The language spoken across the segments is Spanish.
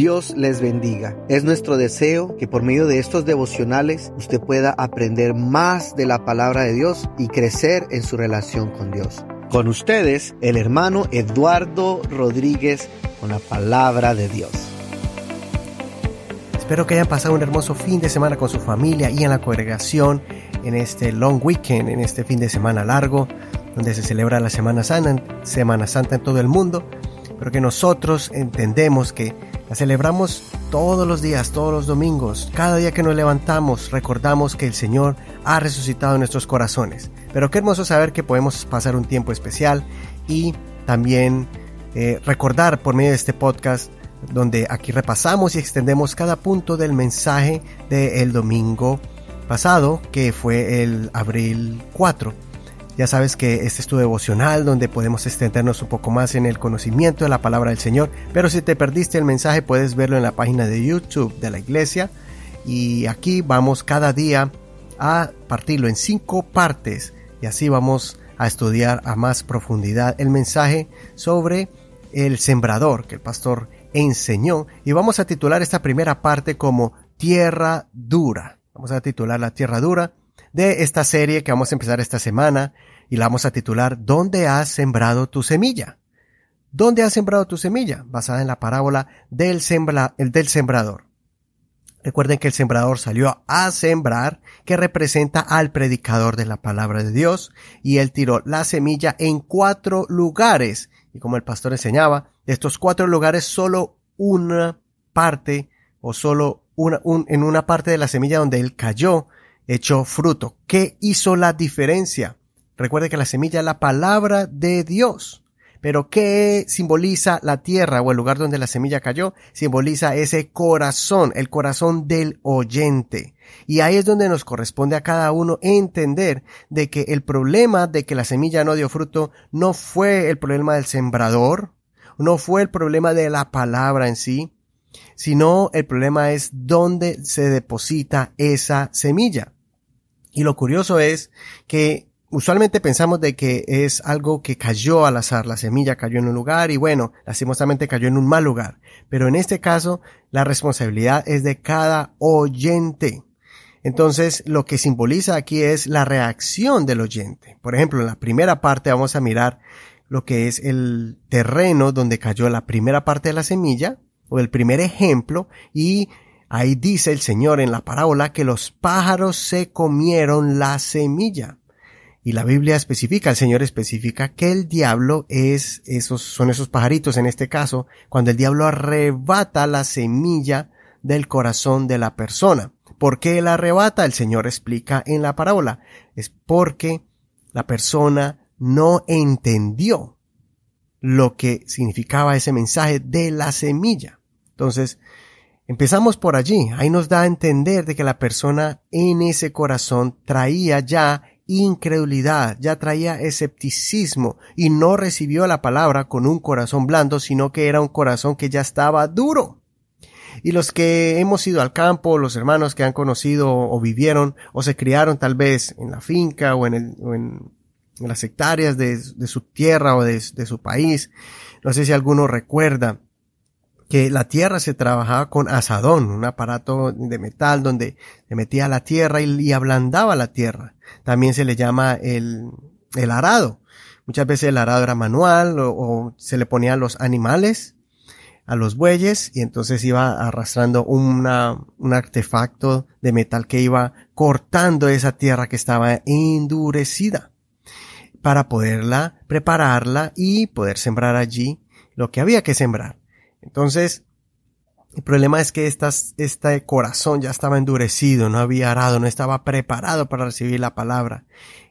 Dios les bendiga. Es nuestro deseo que por medio de estos devocionales usted pueda aprender más de la palabra de Dios y crecer en su relación con Dios. Con ustedes, el hermano Eduardo Rodríguez con la palabra de Dios. Espero que hayan pasado un hermoso fin de semana con su familia y en la congregación en este long weekend, en este fin de semana largo, donde se celebra la Semana Santa, Semana Santa en todo el mundo, pero que nosotros entendemos que la celebramos todos los días, todos los domingos, cada día que nos levantamos, recordamos que el Señor ha resucitado en nuestros corazones. Pero qué hermoso saber que podemos pasar un tiempo especial y también eh, recordar por medio de este podcast donde aquí repasamos y extendemos cada punto del mensaje del domingo pasado, que fue el abril 4. Ya sabes que este es tu devocional donde podemos extendernos un poco más en el conocimiento de la palabra del Señor, pero si te perdiste el mensaje puedes verlo en la página de YouTube de la iglesia. Y aquí vamos cada día a partirlo en cinco partes. Y así vamos a estudiar a más profundidad el mensaje sobre el sembrador que el pastor enseñó. Y vamos a titular esta primera parte como tierra dura. Vamos a titular la tierra dura de esta serie que vamos a empezar esta semana y la vamos a titular ¿Dónde has sembrado tu semilla? ¿Dónde has sembrado tu semilla? Basada en la parábola del, sembra, el del sembrador. Recuerden que el sembrador salió a sembrar, que representa al predicador de la palabra de Dios, y él tiró la semilla en cuatro lugares. Y como el pastor enseñaba, de estos cuatro lugares solo una parte o solo una, un, en una parte de la semilla donde él cayó, echó fruto. ¿Qué hizo la diferencia? Recuerde que la semilla es la palabra de Dios. Pero ¿qué simboliza la tierra o el lugar donde la semilla cayó? Simboliza ese corazón, el corazón del oyente. Y ahí es donde nos corresponde a cada uno entender de que el problema de que la semilla no dio fruto no fue el problema del sembrador, no fue el problema de la palabra en sí, sino el problema es dónde se deposita esa semilla. Y lo curioso es que usualmente pensamos de que es algo que cayó al azar, la semilla cayó en un lugar y bueno, lastimosamente cayó en un mal lugar. Pero en este caso, la responsabilidad es de cada oyente. Entonces, lo que simboliza aquí es la reacción del oyente. Por ejemplo, en la primera parte vamos a mirar lo que es el terreno donde cayó la primera parte de la semilla, o el primer ejemplo, y ahí dice el Señor en la parábola que los pájaros se comieron la semilla. Y la Biblia especifica, el Señor especifica que el diablo es esos, son esos pajaritos en este caso, cuando el diablo arrebata la semilla del corazón de la persona. ¿Por qué la arrebata? El Señor explica en la parábola. Es porque la persona no entendió lo que significaba ese mensaje de la semilla. Entonces, empezamos por allí. Ahí nos da a entender de que la persona en ese corazón traía ya incredulidad, ya traía escepticismo y no recibió la palabra con un corazón blando, sino que era un corazón que ya estaba duro. Y los que hemos ido al campo, los hermanos que han conocido o vivieron o se criaron tal vez en la finca o en, las hectáreas de, su tierra o de su país, no sé si alguno recuerda que la tierra se trabajaba con asadón, un aparato de metal donde se metía la tierra y, ablandaba la tierra. También se le llama el, el arado. Muchas veces el arado era manual o, se le ponían los animales a los bueyes y entonces iba arrastrando una, un artefacto de metal que iba cortando esa tierra que estaba endurecida para poderla prepararla y poder sembrar allí lo que había que sembrar. Entonces, el problema es que estas, este corazón ya estaba endurecido, no había arado, no estaba preparado para recibir la palabra.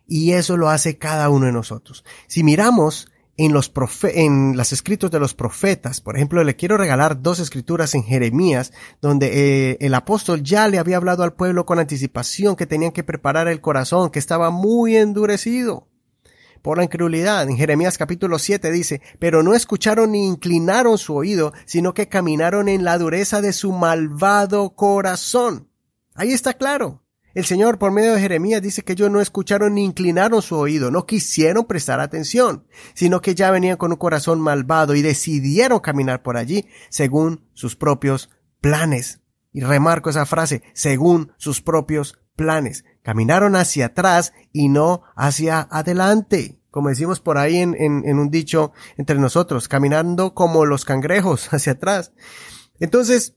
Y eso lo hace cada uno de nosotros. Si miramos en los en las escritos de los profetas, por ejemplo, le quiero regalar dos escrituras en Jeremías, donde eh, el apóstol ya le había hablado al pueblo con anticipación que tenían que preparar el corazón, que estaba muy endurecido por la incredulidad. En Jeremías capítulo 7 dice, pero no escucharon ni inclinaron su oído, sino que caminaron en la dureza de su malvado corazón. Ahí está claro. El Señor por medio de Jeremías dice que ellos no escucharon ni inclinaron su oído, no quisieron prestar atención, sino que ya venían con un corazón malvado y decidieron caminar por allí según sus propios planes. Y remarco esa frase, según sus propios planes. Caminaron hacia atrás y no hacia adelante. Como decimos por ahí en, un dicho entre nosotros, caminando como los cangrejos hacia atrás. Entonces,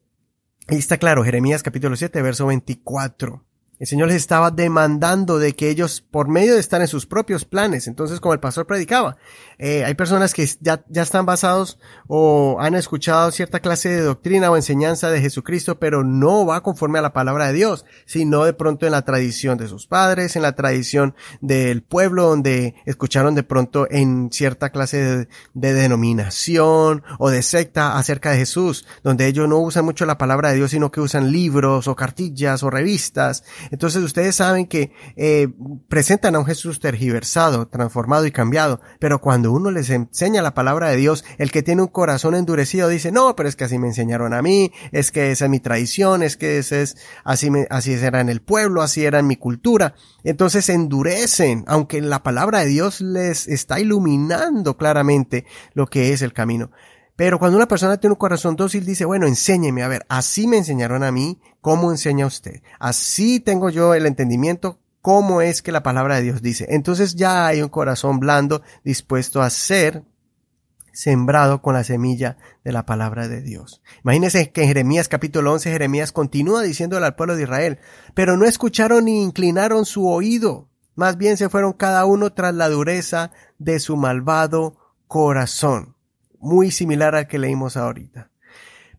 ahí está claro, Jeremías capítulo 7, verso 24. El Señor les estaba demandando de que ellos, por medio de estar en sus propios planes, entonces como el pastor predicaba, eh, hay personas que ya, ya están basados o han escuchado cierta clase de doctrina o enseñanza de Jesucristo, pero no va conforme a la palabra de Dios, sino de pronto en la tradición de sus padres, en la tradición del pueblo donde escucharon de pronto en cierta clase de, de denominación o de secta acerca de Jesús, donde ellos no usan mucho la palabra de Dios, sino que usan libros o cartillas o revistas entonces ustedes saben que eh, presentan a un Jesús tergiversado, transformado y cambiado, pero cuando uno les enseña la palabra de Dios, el que tiene un corazón endurecido dice, no, pero es que así me enseñaron a mí, es que esa es mi tradición, es que ese es, así, me, así era en el pueblo, así era en mi cultura. Entonces endurecen, aunque la palabra de Dios les está iluminando claramente lo que es el camino. Pero cuando una persona tiene un corazón dócil, dice, bueno, enséñeme, a ver, así me enseñaron a mí, ¿cómo enseña usted? Así tengo yo el entendimiento, ¿cómo es que la palabra de Dios dice? Entonces ya hay un corazón blando dispuesto a ser sembrado con la semilla de la palabra de Dios. Imagínense que en Jeremías capítulo 11 Jeremías continúa diciéndole al pueblo de Israel, pero no escucharon ni inclinaron su oído, más bien se fueron cada uno tras la dureza de su malvado corazón muy similar al que leímos ahorita.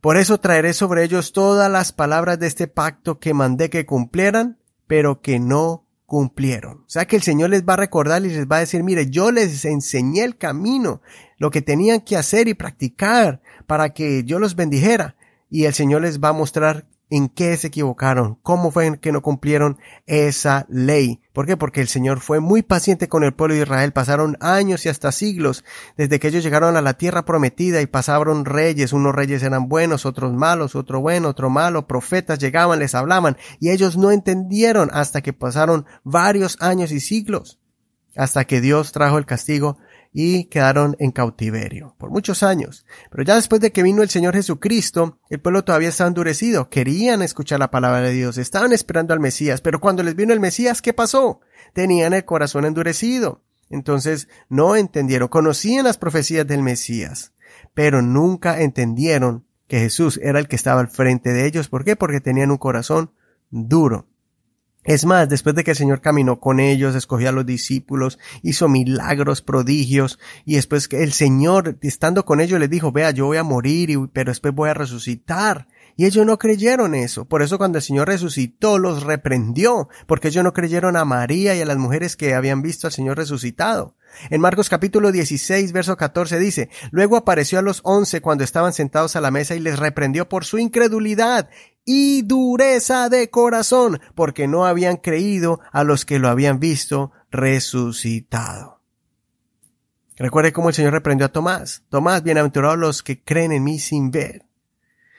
Por eso traeré sobre ellos todas las palabras de este pacto que mandé que cumplieran, pero que no cumplieron. O sea que el Señor les va a recordar y les va a decir, mire, yo les enseñé el camino, lo que tenían que hacer y practicar para que yo los bendijera. Y el Señor les va a mostrar en qué se equivocaron, cómo fue que no cumplieron esa ley. ¿Por qué? Porque el Señor fue muy paciente con el pueblo de Israel. Pasaron años y hasta siglos desde que ellos llegaron a la tierra prometida y pasaron reyes. Unos reyes eran buenos, otros malos, otro bueno, otro malo. Profetas llegaban, les hablaban y ellos no entendieron hasta que pasaron varios años y siglos. Hasta que Dios trajo el castigo y quedaron en cautiverio por muchos años. Pero ya después de que vino el Señor Jesucristo, el pueblo todavía estaba endurecido, querían escuchar la palabra de Dios, estaban esperando al Mesías, pero cuando les vino el Mesías, ¿qué pasó? Tenían el corazón endurecido. Entonces no entendieron, conocían las profecías del Mesías, pero nunca entendieron que Jesús era el que estaba al frente de ellos. ¿Por qué? Porque tenían un corazón duro. Es más, después de que el Señor caminó con ellos, escogió a los discípulos, hizo milagros, prodigios, y después que el Señor, estando con ellos, les dijo, vea, yo voy a morir, pero después voy a resucitar. Y ellos no creyeron eso. Por eso cuando el Señor resucitó, los reprendió, porque ellos no creyeron a María y a las mujeres que habían visto al Señor resucitado. En Marcos capítulo 16, verso 14 dice, Luego apareció a los once cuando estaban sentados a la mesa y les reprendió por su incredulidad y dureza de corazón, porque no habían creído a los que lo habían visto resucitado. Recuerde cómo el Señor reprendió a Tomás. Tomás, bienaventurados los que creen en mí sin ver.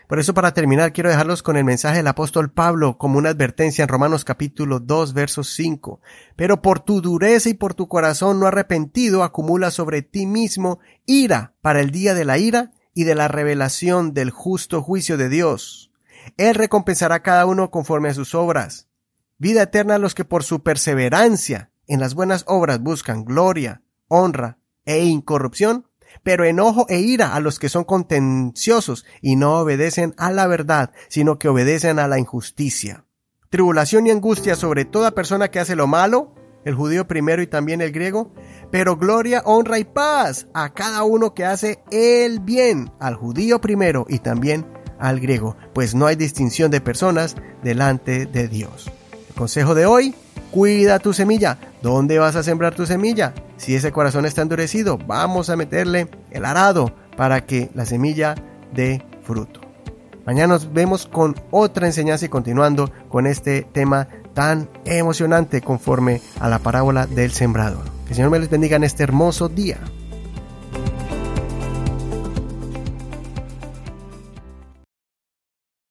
Por eso para terminar quiero dejarlos con el mensaje del apóstol Pablo como una advertencia en Romanos capítulo 2 verso 5. Pero por tu dureza y por tu corazón no arrepentido acumula sobre ti mismo ira para el día de la ira y de la revelación del justo juicio de Dios. Él recompensará a cada uno conforme a sus obras. Vida eterna a los que por su perseverancia en las buenas obras buscan gloria, honra e incorrupción pero enojo e ira a los que son contenciosos y no obedecen a la verdad, sino que obedecen a la injusticia. Tribulación y angustia sobre toda persona que hace lo malo, el judío primero y también el griego, pero gloria, honra y paz a cada uno que hace el bien, al judío primero y también al griego, pues no hay distinción de personas delante de Dios. El consejo de hoy, cuida tu semilla. ¿Dónde vas a sembrar tu semilla? Si ese corazón está endurecido, vamos a meterle el arado para que la semilla dé fruto. Mañana nos vemos con otra enseñanza y continuando con este tema tan emocionante conforme a la parábola del sembrador. Que el Señor me les bendiga en este hermoso día.